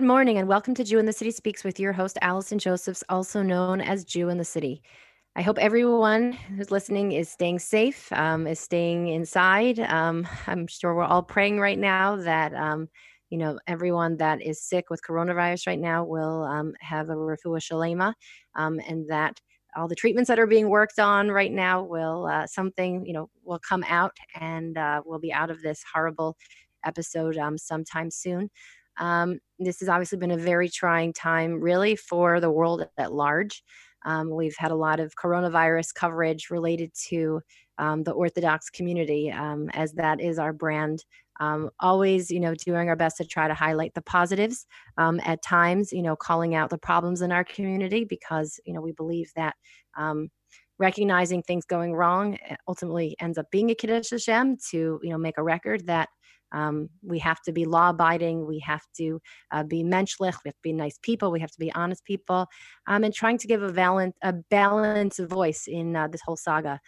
Good morning and welcome to Jew in the City Speaks with your host, Allison Josephs, also known as Jew in the City. I hope everyone who's listening is staying safe, um, is staying inside. Um, I'm sure we're all praying right now that, um, you know, everyone that is sick with coronavirus right now will um, have a refuah shalema um, and that all the treatments that are being worked on right now will uh, something, you know, will come out and uh, we'll be out of this horrible episode um, sometime soon. Um, this has obviously been a very trying time, really, for the world at large. Um, we've had a lot of coronavirus coverage related to um, the Orthodox community, um, as that is our brand. Um, always, you know, doing our best to try to highlight the positives. Um, at times, you know, calling out the problems in our community because, you know, we believe that um, recognizing things going wrong eh, ultimately ends up being a kiddush Hashem to, you know, make a record that um, we have to be law abiding. We have to uh, be menschlich. We have to be nice people. We have to be honest people. Um, and trying to give a, valent, a balanced voice in uh, this whole saga.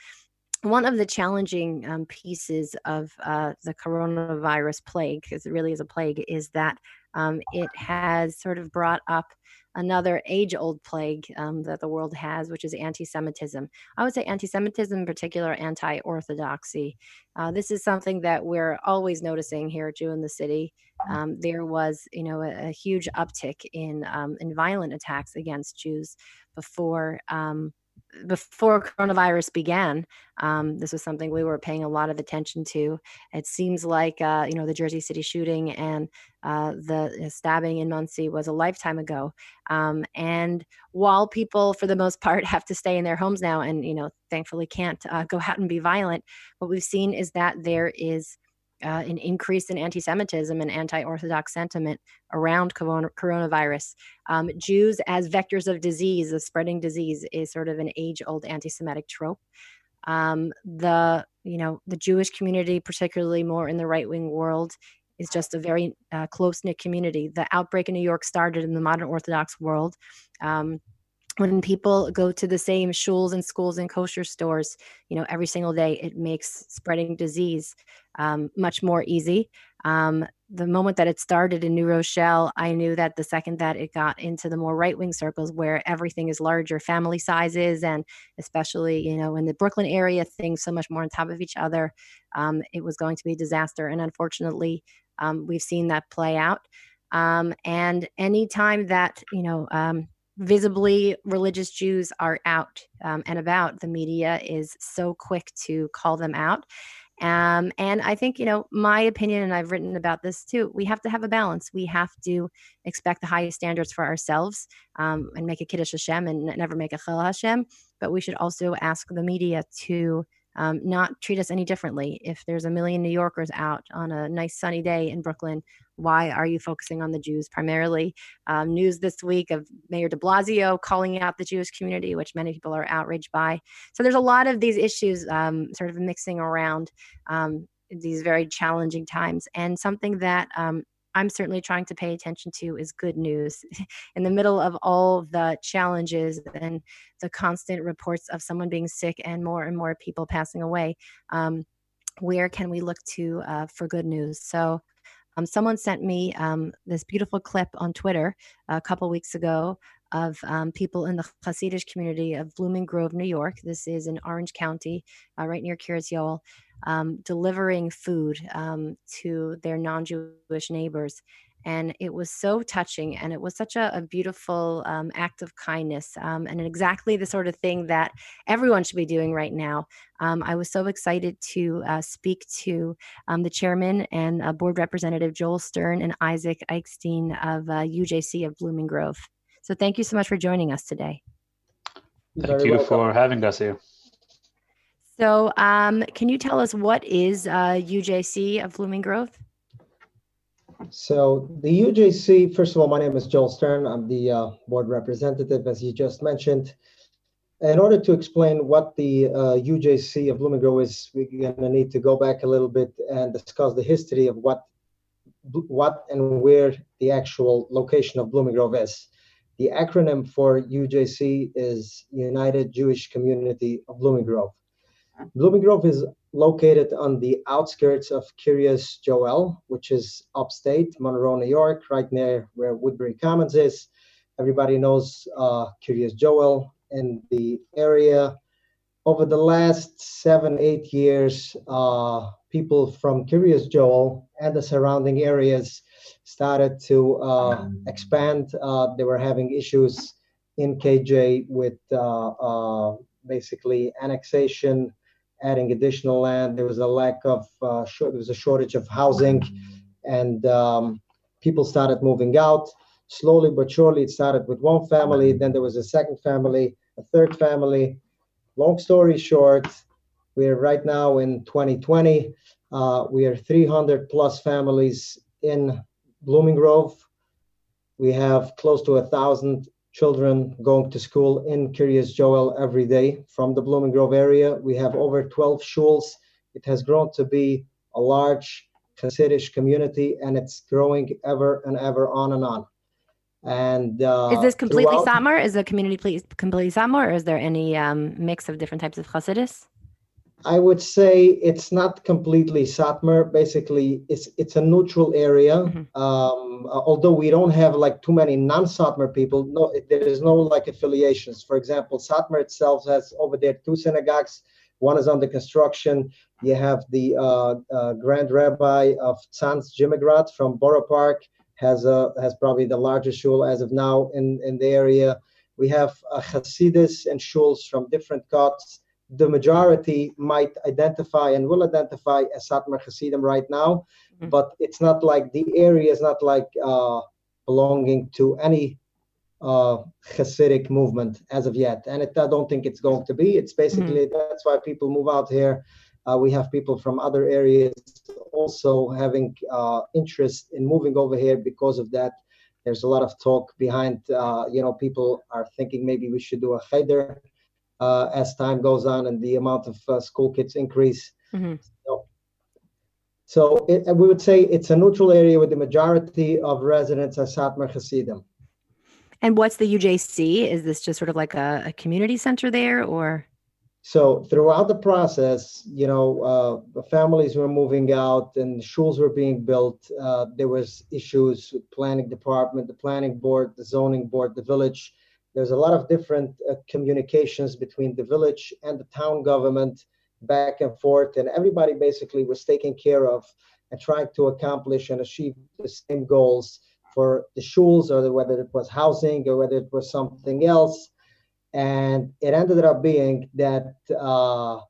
One of the challenging um, pieces of uh, the coronavirus plague, because it really is a plague, is that um, it has sort of brought up another age old plague um, that the world has, which is anti Semitism. I would say anti Semitism, in particular, anti orthodoxy. Uh, this is something that we're always noticing here at Jew in the City. Um, there was, you know, a, a huge uptick in um, in violent attacks against Jews before um, before coronavirus began, um, this was something we were paying a lot of attention to. It seems like uh, you know the Jersey City shooting and uh, the stabbing in Monsey was a lifetime ago. Um, and while people, for the most part, have to stay in their homes now, and you know thankfully can't uh, go out and be violent, what we've seen is that there is uh, an increase in anti Semitism and anti Orthodox sentiment around coronavirus. Um, Jews as vectors of disease, of spreading disease, is sort of an age old anti Semitic trope. Um, the you know the Jewish community, particularly more in the right wing world, is just a very uh, close knit community. The outbreak in New York started in the modern Orthodox world. Um, when people go to the same shuls and schools and kosher stores, you know, every single day, it makes spreading disease um, much more easy. Um, the moment that it started in New Rochelle, I knew that the second that it got into the more right wing circles where everything is larger family sizes, and especially, you know, in the Brooklyn area, things so much more on top of each other, um, it was going to be a disaster. And unfortunately, um, we've seen that play out. Um, and anytime that, you know, um, visibly religious Jews are out um, and about, the media is so quick to call them out. Um, and I think, you know, my opinion, and I've written about this too, we have to have a balance. We have to expect the highest standards for ourselves um, and make a Kiddush Hashem and never make a Chillul Hashem. But we should also ask the media to um, not treat us any differently. If there's a million New Yorkers out on a nice sunny day in Brooklyn, why are you focusing on the Jews primarily? Um, news this week of Mayor de Blasio calling out the Jewish community, which many people are outraged by. So there's a lot of these issues um, sort of mixing around um, these very challenging times. And something that um, I'm certainly trying to pay attention to is good news. In the middle of all the challenges and the constant reports of someone being sick and more and more people passing away, um, where can we look to uh, for good news? So, um, someone sent me um, this beautiful clip on Twitter a couple weeks ago of um, people in the Hasidic community of Blooming Grove, New York. This is in Orange County, uh, right near Kiryas Yoel um, delivering food um, to their non Jewish neighbors. And it was so touching, and it was such a, a beautiful um, act of kindness, um, and exactly the sort of thing that everyone should be doing right now. Um, I was so excited to uh, speak to um, the chairman and uh, board representative Joel Stern and Isaac Ekstein of uh, UJC of Blooming Grove. So, thank you so much for joining us today. Thank you for having us here. So, um, can you tell us what is uh, UJC of Blooming Grove? So, the UJC, first of all, my name is Joel Stern. I'm the uh, board representative, as you just mentioned. In order to explain what the uh, UJC of Grove is, we're going to need to go back a little bit and discuss the history of what, what and where the actual location of Blooming is. The acronym for UJC is United Jewish Community of Blooming Grove. Blooming Grove is located on the outskirts of Kiryas Joel, which is upstate Monroe, New York, right near where Woodbury Commons is. Everybody knows uh, Kiryas Joel in the area. Over the last seven, eight years, uh, people from Kiryas Joel and the surrounding areas started to uh, expand. Uh, they were having issues in KJ with uh, uh, basically annexation, adding additional land. There was a lack of, uh, there was a shortage of housing, and um, people started moving out. Slowly but surely, it started with one family, then there was a second family, a third family. Long story short, we're right now in 2020. Uh, we are 300 plus families in Blooming Grove. We have close to a thousand children going to school in Kiryas Joel every day from the Blooming Grove area. We have over 12 schools. It has grown to be a large Hasidic community, and it's growing ever and ever on and on. And uh, is this completely Satmar? Is the community please completely Satmar, or is there any um, mix of different types of Hasidus? I would say it's not completely Satmar. Basically, it's it's a neutral area. Mm-hmm. Um, although we don't have like too many non-Satmar people, no, there is no like affiliations. For example, Satmar itself has over there two synagogues. One is under construction. You have the uh, uh, Grand Rabbi of Tzanz Jimigrat from Borough Park has a has probably the largest shul as of now in in the area. We have uh, Hasidus and shuls from different cuts the majority might identify and will identify as Satmar Hasidim right now, mm-hmm. but it's not like the area is not like uh, belonging to any uh, Hasidic movement as of yet, and it, I don't think it's going to be. It's basically mm-hmm. that's why people move out here. Uh, we have people from other areas also having uh, interest in moving over here because of that. There's a lot of talk behind, uh, you know, people are thinking maybe we should do a cheder uh, as time goes on and the amount of uh, school kids increase. Mm-hmm. So, so it, we would say it's a neutral area with the majority of residents are Satmar Hasidim. And what's the UJC? Is this just sort of like a, a community center there, or? So throughout the process, you know, uh, families were moving out and schools were being built. Uh, there was issues with planning department, the planning board, the zoning board, the village there's a lot of different uh, communications between the village and the town government back and forth, and everybody basically was taken care of and trying to accomplish and achieve the same goals for the schools, or whether it was housing or whether it was something else. And it ended up being that uh,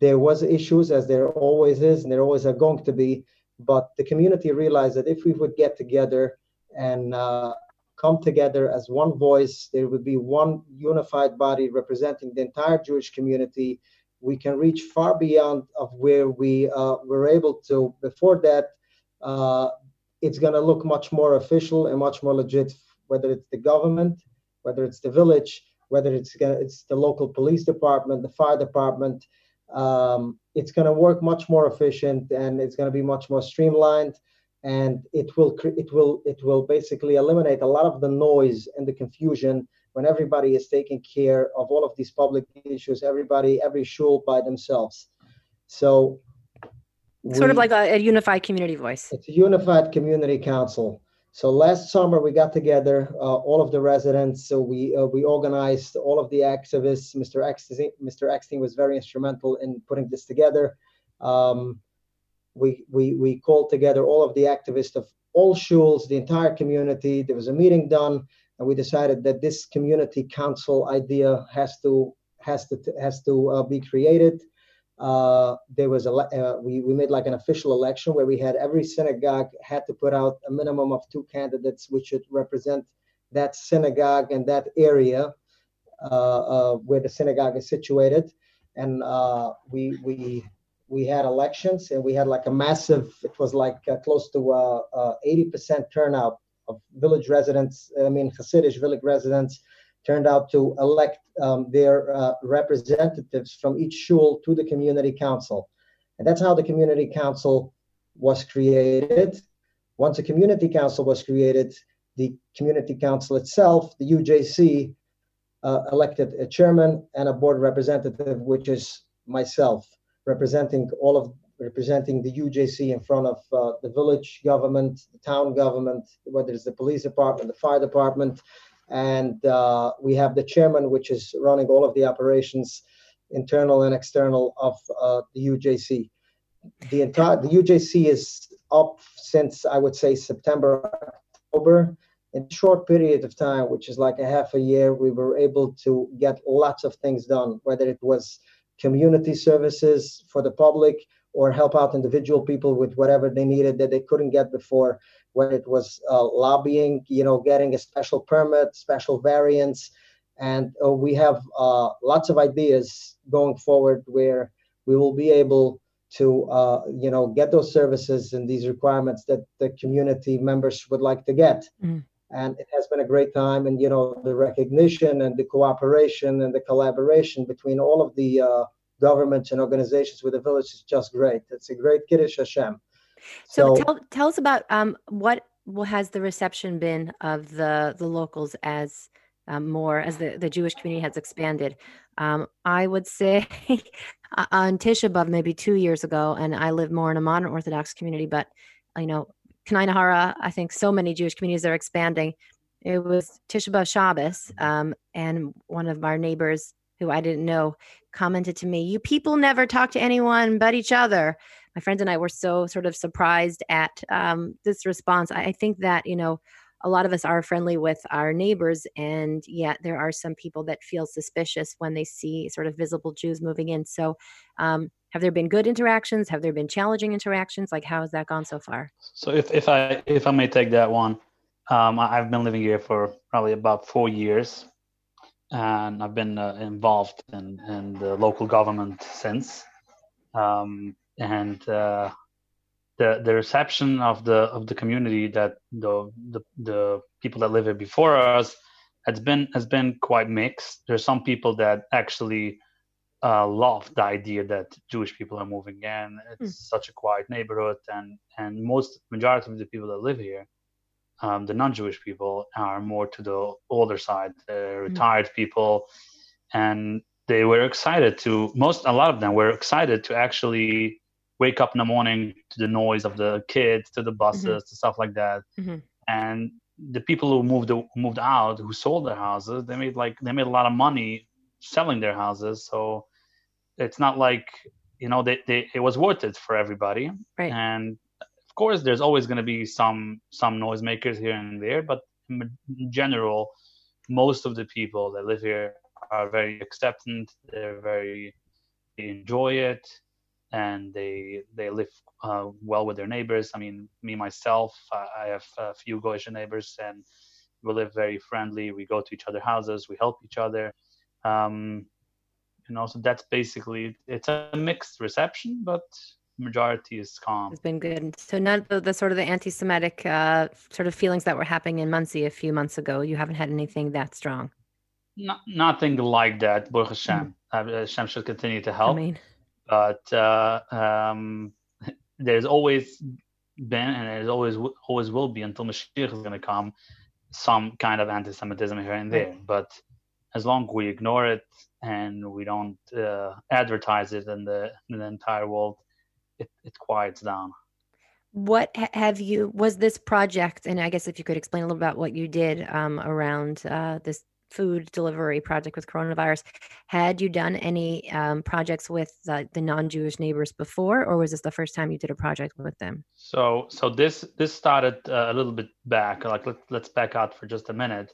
there was issues, as there always is, and there always are going to be. But the community realized that if we would get together and uh, come together as one voice. There would be one unified body representing the entire Jewish community. We can reach far beyond of where we uh, were able to. Before that, uh, it's going to look much more official and much more legit. Whether it's the government, whether it's the village, whether it's gonna, it's the local police department, the fire department, um, it's going to work much more efficient and it's going to be much more streamlined and it will it will it will basically eliminate a lot of the noise and the confusion when everybody is taking care of all of these public issues everybody every shul by themselves. So sort we, of like a, a, unified community voice. It's a unified community council. So last summer we got together uh, all of the residents so we uh, we organized all of the activists. Mr ekstein mr ekstein was very instrumental in putting this together. Um, we, we, we called together all of the activists of all shuls, the entire community. There was a meeting done, and we decided that this community council idea has to has to has to uh, be created. Uh, there was a uh, we we made like an official election where we had every synagogue had to put out a minimum of two candidates which should represent that synagogue and that area uh, uh, where the synagogue is situated, and uh, we we we had elections and we had like a massive it was like uh, close to uh, uh, 80% turnout of village residents i mean hasidic village residents turned out to elect um, their uh, representatives from each shul to the community council. And that's how the community council was created. Once a community council was created the community council itself the ujc uh, elected a chairman and a board representative which is myself representing all of representing the UJC in front of uh, the village government, the town government, whether it's the police department, the fire department, and uh, we have the chairman, which is running all of the operations, internal and external of uh, the UJC. The entire the UJC is up since I would say September, October. In a short period of time, which is like a half a year, we were able to get lots of things done, whether it was community services for the public or help out individual people with whatever they needed that they couldn't get before, whether it was uh, lobbying, you know, getting a special permit, special variants. And uh, we have uh, lots of ideas going forward where we will be able to, uh, you know, get those services and these requirements that the community members would like to get. Mm. And it has been a great time. And, you know, the recognition and the cooperation and the collaboration between all of the uh, governments and organizations with the village is just great. It's a great Kiddush Hashem. So, so tell, tell us about um, what has the reception been of the the locals as um, more as the, the Jewish community has expanded. Um, I would say on Tisha B'av maybe two years ago, and I live more in a modern Orthodox community, but you know, Kanai I think so many Jewish communities are expanding. It was Tisha B'av Shabbos, um, and one of our neighbors who I didn't know commented to me, You people never talk to anyone but each other. My friends and I were so sort of surprised at um, this response. I, I think that, you know, a lot of us are friendly with our neighbors, and yet there are some people that feel suspicious when they see sort of visible Jews moving in. So, um, have there been good interactions? Have there been challenging interactions? Like, how has that gone so far? So, if, if I if I may take that one, um, I've been living here for probably about four years, and I've been uh, involved in, in the local government since. Um, and uh, the the reception of the of the community that the the, the people that live here before us has been has been quite mixed. There's some people that actually uh, love the idea that Jewish people are moving in. It's mm. such a quiet neighborhood, and and most majority of the people that live here um, the non-Jewish people are more to the older side, mm-hmm. retired mm-hmm. people, and they were excited to most a lot of them were excited to actually wake up in the morning to the noise of the kids, to the buses, mm-hmm. to stuff like that, mm-hmm. and the people who moved moved out, who sold their houses, they made like they made a lot of money selling their houses, so it's not like you know they, they it was worth it for everybody right and of course, there's always going to be some some noisemakers here and there, but in general, most of the people that live here are very acceptant. They're very they enjoy it, and they they live uh, well with their neighbors. I mean, me myself, I have a few Goyish neighbors, and we live very friendly. We go to each other's houses. We help each other. Um, you know, so that's basically it's a mixed reception, but majority is calm. It's been good. So none of the, the sort of the anti-Semitic uh, sort of feelings that were happening in Monsey a few months ago. You haven't had anything that strong. Not, nothing like that. Baruch Hashem. Mm. Hashem should continue to help. I mean. But uh, um, there's always been, and there's always always will be until Mashiach is going to come, some kind of anti-Semitism here and there. But as long as we ignore it and we don't uh, advertise it in the in the entire world, it, it quiets down. What have you, was this project, and I guess if you could explain a little bit about what you did um, around uh, this food delivery project with coronavirus, had you done any um, projects with uh, the non-Jewish neighbors before, or was this the first time you did a project with them? So, so this this started uh, a little bit back. Like let, let's back out for just a minute.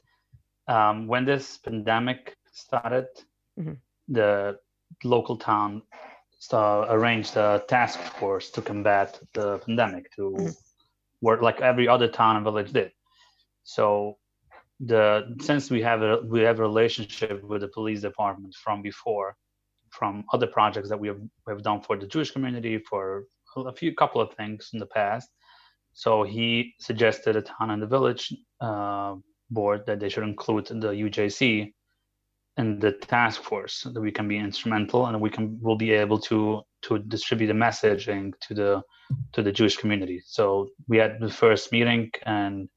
Um, when this pandemic started, mm-hmm. the local town so arranged a task force to combat the pandemic to mm-hmm. work like every other town and village did. So the since we have a we have a relationship with the police department from before, from other projects that we have, we have done for the Jewish community for a few couple of things in the past. So he suggested a town and the village uh, board that they should include the UJC in the task force that we can be instrumental and we can will be able to to distribute the messaging to the to the Jewish community. So we had the first meeting and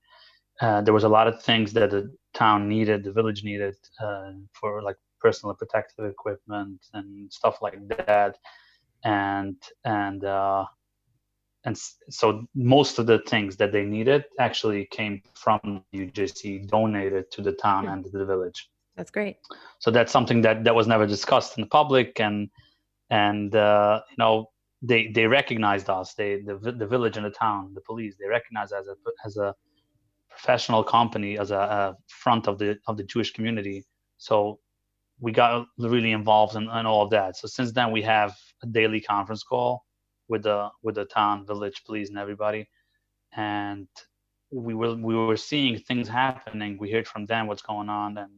uh, there was a lot of things that the town needed, the village needed uh, for like personal protective equipment and stuff like that. and and uh, and so most of the things that they needed actually came from UJC, donated to the town mm-hmm. and to the village. That's great. So that's something that that was never discussed in the public, and and uh, you know they they recognized us. They the the village and the town, the police, they recognized as a as a professional company, as a, a front of the of the Jewish community. So we got really involved in, in all of that. So since then, we have a daily conference call with the with the town, village, police, and everybody, and we were we were seeing things happening. We heard from them what's going on, and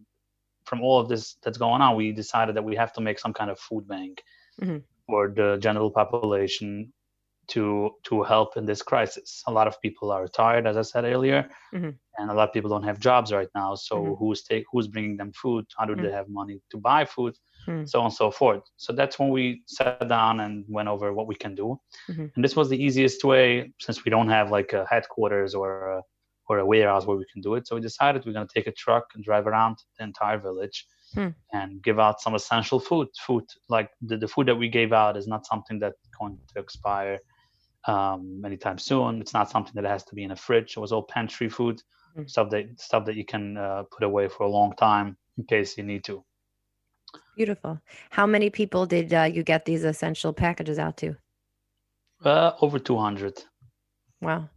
from all of this that's going on, we decided that we have to make some kind of food bank mm-hmm. for the general population to to help in this crisis. A lot of people are retired, as I said earlier, mm-hmm. and a lot of people don't have jobs right now. So mm-hmm. who's take who's bringing them food? How do mm-hmm. they have money to buy food? Mm-hmm. So on and so forth. So that's when we sat down and went over what we can do. Mm-hmm. And this was the easiest way, since we don't have like a headquarters or a, or a warehouse where we can do it. So we decided we're going to take a truck and drive around the entire village hmm. and give out some essential food. Food like the, the food that we gave out is not something that's going to expire um, anytime soon. It's not something that has to be in a fridge. It was all pantry food, mm-hmm. stuff that stuff that you can uh, put away for a long time in case you need to. Beautiful. How many people did uh, you get these essential packages out to? Uh, over 200. Wow.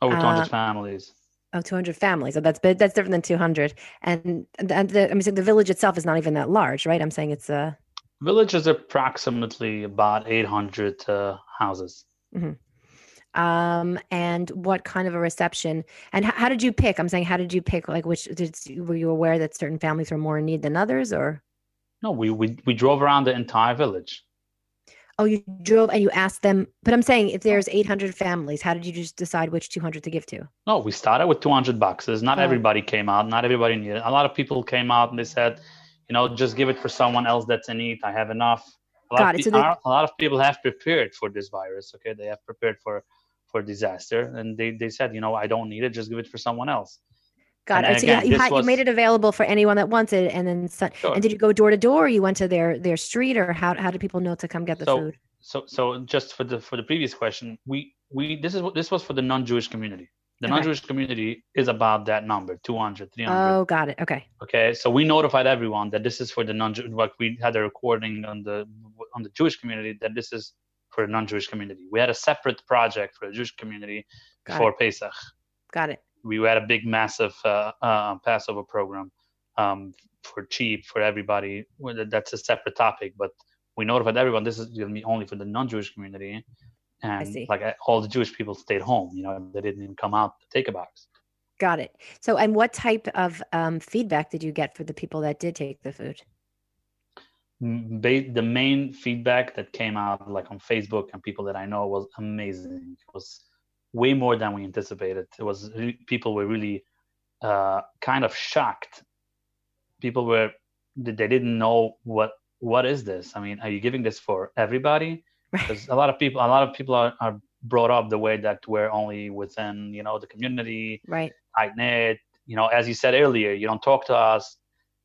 Over 200 uh, families. Oh, 200 families. So that's that's different than 200. And, and the, I mean, the village itself is not even that large, right? I'm saying it's a village is approximately about 800 uh, houses. Mm-hmm. Um, and what kind of a reception? And h- how did you pick? I'm saying, how did you pick? Like, which did were you aware that certain families were more in need than others, or? No, we we we drove around the entire village. Oh, you drove and you asked them. But I'm saying, if there's 800 families, how did you just decide which 200 to give to? No, we started with 200 boxes. Not oh. everybody came out. Not everybody needed. A lot of people came out and they said, you know, just give it for someone else that's in need. I have enough a lot, Got it. so they, a lot of people have prepared for this virus. Okay, they have prepared for for disaster, and they they said, you know, I don't need it. Just give it for someone else. Got and it. So you, had, was, you made it available for anyone that wants it, and then sure. and did you go door to door? You went to their their street, or how how did people know to come get the so, food? So so just for the for the previous question, we we this is what this was for the non-Jewish community. The okay. non-Jewish community is about that number, 200, 300. Oh, got it. Okay. Okay. So we notified everyone that this is for the non-Jewish, like we had a recording on the, on the Jewish community that this is for the non-Jewish community. We had a separate project for the Jewish community got for it. Pesach. Got it. We had a big, massive uh, uh, Passover program um, for cheap for everybody. That's a separate topic, but we notified everyone this is going to be only for the non-Jewish community and like all the Jewish people stayed home. You know, they didn't even come out to take a box. Got it. So, and what type of um, feedback did you get for the people that did take the food? the main feedback that came out, like on Facebook and people that I know, was amazing. It was way more than we anticipated. It was people were really uh, kind of shocked. People were they didn't know what what is this. I mean, are you giving this for everybody? Because a lot of people a lot of people are, are brought up the way that we're only within you know the community right. tight knit you know as you said earlier you don't talk to us.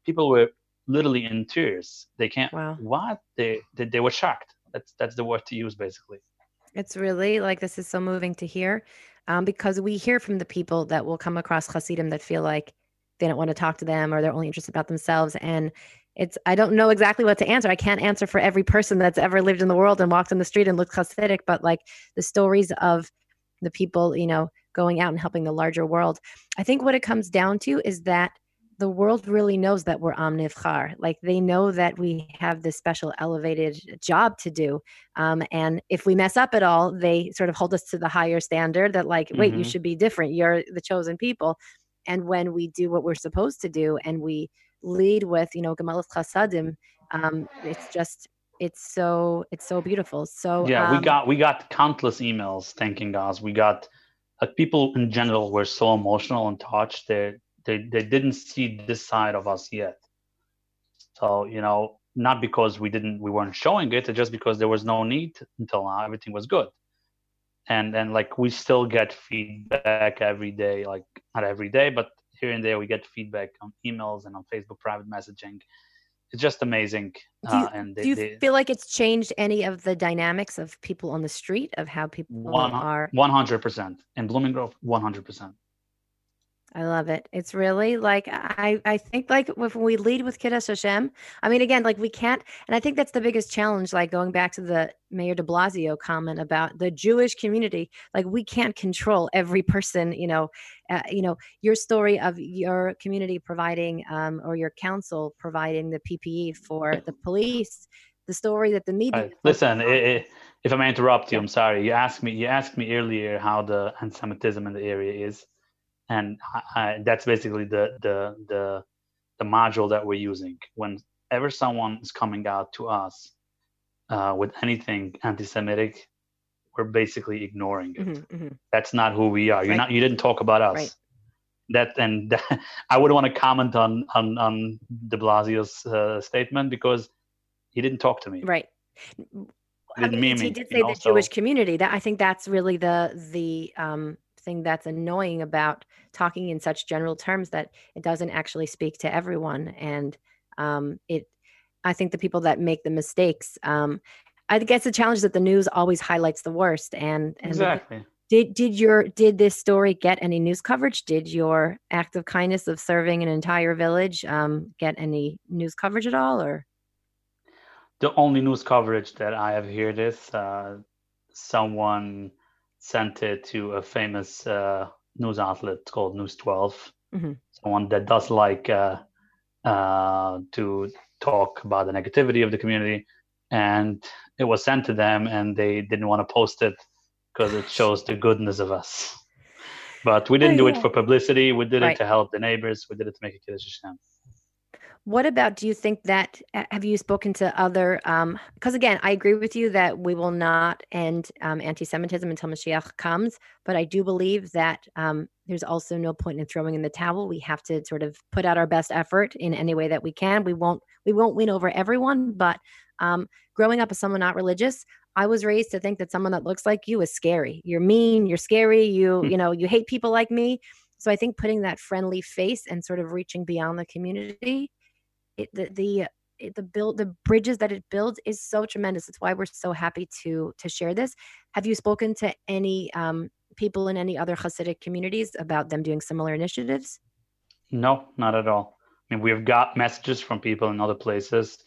People were literally in tears. They can't wow. what? They, they they were shocked. That's that's the word to use basically. It's really like this is so moving to hear um, because we hear from the people that will come across Hasidim that feel like they don't want to talk to them or they're only interested about themselves. And it's I don't know exactly what to answer. I can't answer for every person that's ever lived in the world and walked in the street and looked Hasidic, but like the stories of the people, you know, going out and helping the larger world. I think what it comes down to is that the world really knows that we're Amnivchar. Like they know that we have this special elevated job to do. Um, and if we mess up at all, they sort of hold us to the higher standard that, like, wait, mm-hmm. you should be different. You're the chosen people. And when we do what we're supposed to do and we lead with you know Gemilas Chasadim. Um, it's just it's so it's so beautiful. So yeah, um, we got we got countless emails thanking us. We got like people in general were so emotional and touched. They they they didn't see this side of us yet. So you know, not because we didn't we weren't showing it, just because there was no need until now. Everything was good. And and like we still get feedback every day, like not every day, but here and there we get feedback on emails and on Facebook private messaging. it's just amazing. Do you, uh, and do you they, feel like it's changed any of the dynamics of people on the street of how people one are? one hundred percent in Blooming Grove, one hundred percent. I love it. It's really like I I think like if we lead with Kiddush Hashem, I mean again like we can't and I think that's the biggest challenge like going back to the Mayor de Blasio comment about the Jewish community like we can't control every person, you know, uh, you know, your story of your community providing um, or your council providing the PPE for the police, the story that the media Right. Listen, i i if I may interrupt you, I'm sorry. You asked me. You asked me earlier how the anti-Semitism in the area is, and I, that's basically the the the the module that we're using. Whenever someone is coming out to us uh, with anything anti-Semitic, we're basically ignoring it. Mhm, mhm. That's not who we are. You're Right. not. You didn't talk about us. Right. That and that, I wouldn't want to comment on on on De Blasio's uh, statement because he didn't talk to me. right. I Didn't mean, he did say the Jewish community. That I think that's really the the um, thing that's annoying about talking in such general terms that it doesn't actually speak to everyone. And um, it, I think the people that make the mistakes. Um, I guess the challenge is that the news always highlights the worst. And, and Exactly. did did your did this story get any news coverage? Did your act of kindness of serving an entire village um, get any news coverage at all? Or The only news coverage that I have heard is uh, someone sent it to a famous uh, news outlet called News 12. Mhm. Someone that does like uh, uh, to talk about the negativity of the community. And it was sent to them, and they didn't want to post it because it shows the goodness of us. But we didn't do it for publicity. We did Right. it to help the neighbors. We did it to make a Kiddush Hashem. What about, do you think that, have you spoken to other, because again, I agree with you that we will not end um, anti Semitism until Mashiach comes, but I do believe that um, there's also no point in throwing in the towel. We have to sort of put out our best effort in any way that we can. We won't, we won't win over everyone, but um, growing up as someone not religious, I was raised to think that someone that looks like you is scary. You're mean, you're scary, you, you know, you hate people like me. So I think putting that friendly face and sort of reaching beyond the community it, the the it, the build the bridges that it builds is so tremendous. It's why we're so happy to to share this. Have you spoken to any um, people in any other Hasidic communities about them doing similar initiatives? No, not at all. I mean, we've got messages from people in other places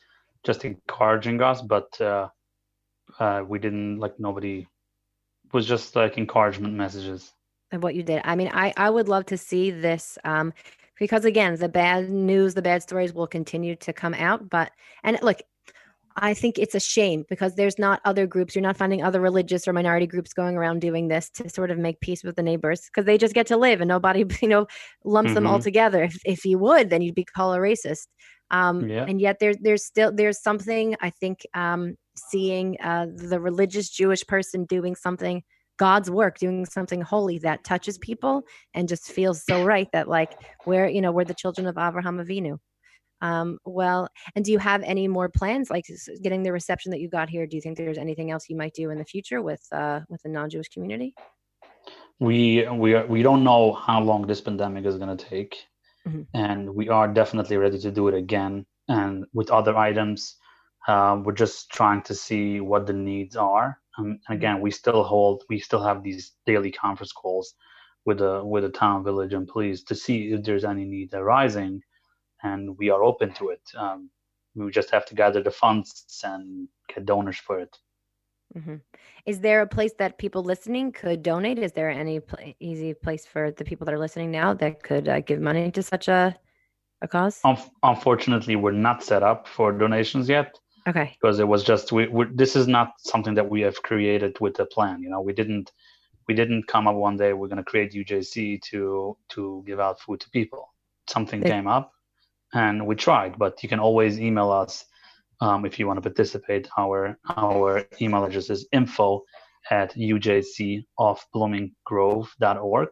just encouraging us, but uh, uh, we didn't like nobody was just like encouragement messages. of what you did. I mean, I I would love to see this um, because again, the bad news, the bad stories will continue to come out. But and look, I think it's a shame because there's not other groups. You're not finding other religious or minority groups going around doing this to sort of make peace with the neighbors because they just get to live and nobody, you know, lumps them all Mhm. together. If if you would, then you'd be called a racist. Um, Yeah. And yet there's there's still there's something I think um, seeing uh, the religious Jewish person doing something God's work, doing something holy that touches people and just feels so right that like we're you know we're the children of Abraham Avinu. Um, well, and do you have any more plans like getting the reception that you got here? Do you think there's anything else you might do in the future with uh, with the non-Jewish community? We we are, we don't know how long this pandemic is going to take, Mhm. and we are definitely ready to do it again. And with other items, uh, we're just trying to see what the needs are. Um, and again, we still hold we still have these daily conference calls with the with the town, village, and police to see if there's any need arising, and we are open to it. Um, we just have to gather the funds and get donors for it. hmm Is there a place that people listening could donate? Is there any pl- easy place for the people that are listening now that could uh, give money to such a a cause? Unf unfortunately, we're not set up for donations yet Okay. because it was just we we this is not something that we have created with a plan. You know, we didn't we didn't come up one day we're going to create UJC to to give out food to people. Something They- came up, and we tried. But you can always email us um, if you want to participate. Our our email address is info at ujcofbloominggrove.org.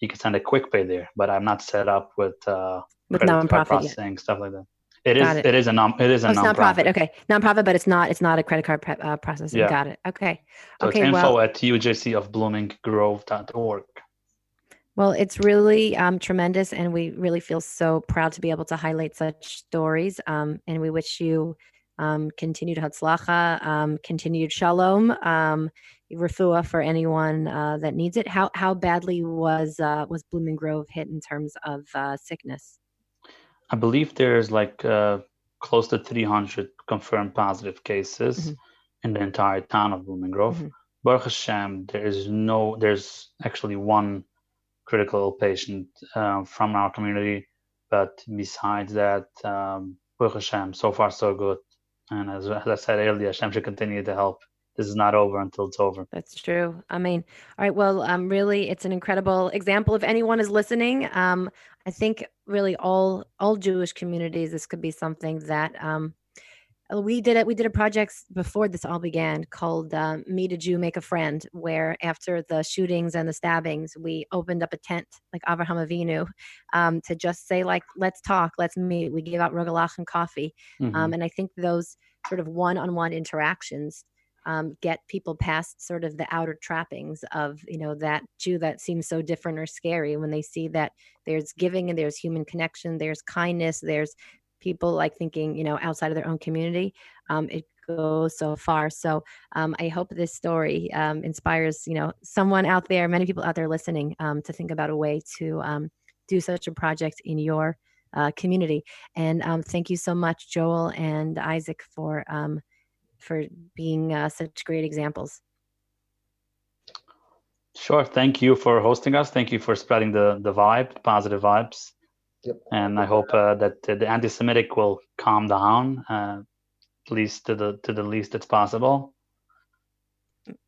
You can send a quick pay there, but I'm not set up with uh, With nonprofit processing stuff like that. It is it. it is a non it is a Oh, it's nonprofit. nonprofit. Okay, nonprofit, but it's not. It's not a credit card pre- uh, processing. Yeah. Got it. Okay. So okay. it's info Well, at ujcofbloominggrove.org. Well, it's really um, tremendous, and we really feel so proud to be able to highlight such stories. Um, and we wish you um, continued hatzlacha, um, continued shalom, um, refuah for anyone uh, that needs it. How how badly was uh, was Blooming Grove hit in terms of uh, sickness? I believe there's like uh, close to 300 confirmed positive cases mm-hmm. in the entire town of Blooming Grove. Mm-hmm. Baruch Hashem, there is no, there's actually one critical patient uh, from our community. But besides that, um, Baruch Hashem, so far so good. And as, as I said earlier, Hashem should continue to help. This is not over until it's over. That's true. I mean, all right. Well, um, really, it's an incredible example. If anyone is listening, um, I think really all all Jewish communities, this could be something that um, uh, we did it. We did a project before this all began called um, "Meet a Jew, Make a Friend," where after the shootings and the stabbings, we opened up a tent like Avraham Avinu um, to just say like, "Let's talk, let's meet." We gave out rugelach and coffee, um, mm-hmm. um, and I think those sort of one-on-one interactions um, get people past sort of the outer trappings of you know that Jew that seems so different or scary when they see that there's giving and there's human connection, there's kindness, there's people like thinking you know outside of their own community um, it goes so far. So um, i hope this story um, inspires you know someone out there many people out there listening um, to think about a way to um, do such a project in your uh, community. And um, thank you so much joel and isaac for for being uh, such great examples Sure. Thank you for hosting us. Thank you for spreading the the vibe, positive vibes. Yep. And I hope uh, that the anti-Semitic will calm down, uh, at least to the to the least it's possible,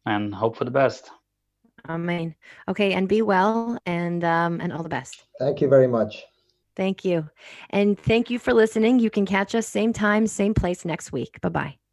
and hope for the best. Amen. Okay, and be well, and um, and all the best. Thank you very much. Thank you, and thank you for listening. You can catch us same time, same place next week. Bye bye.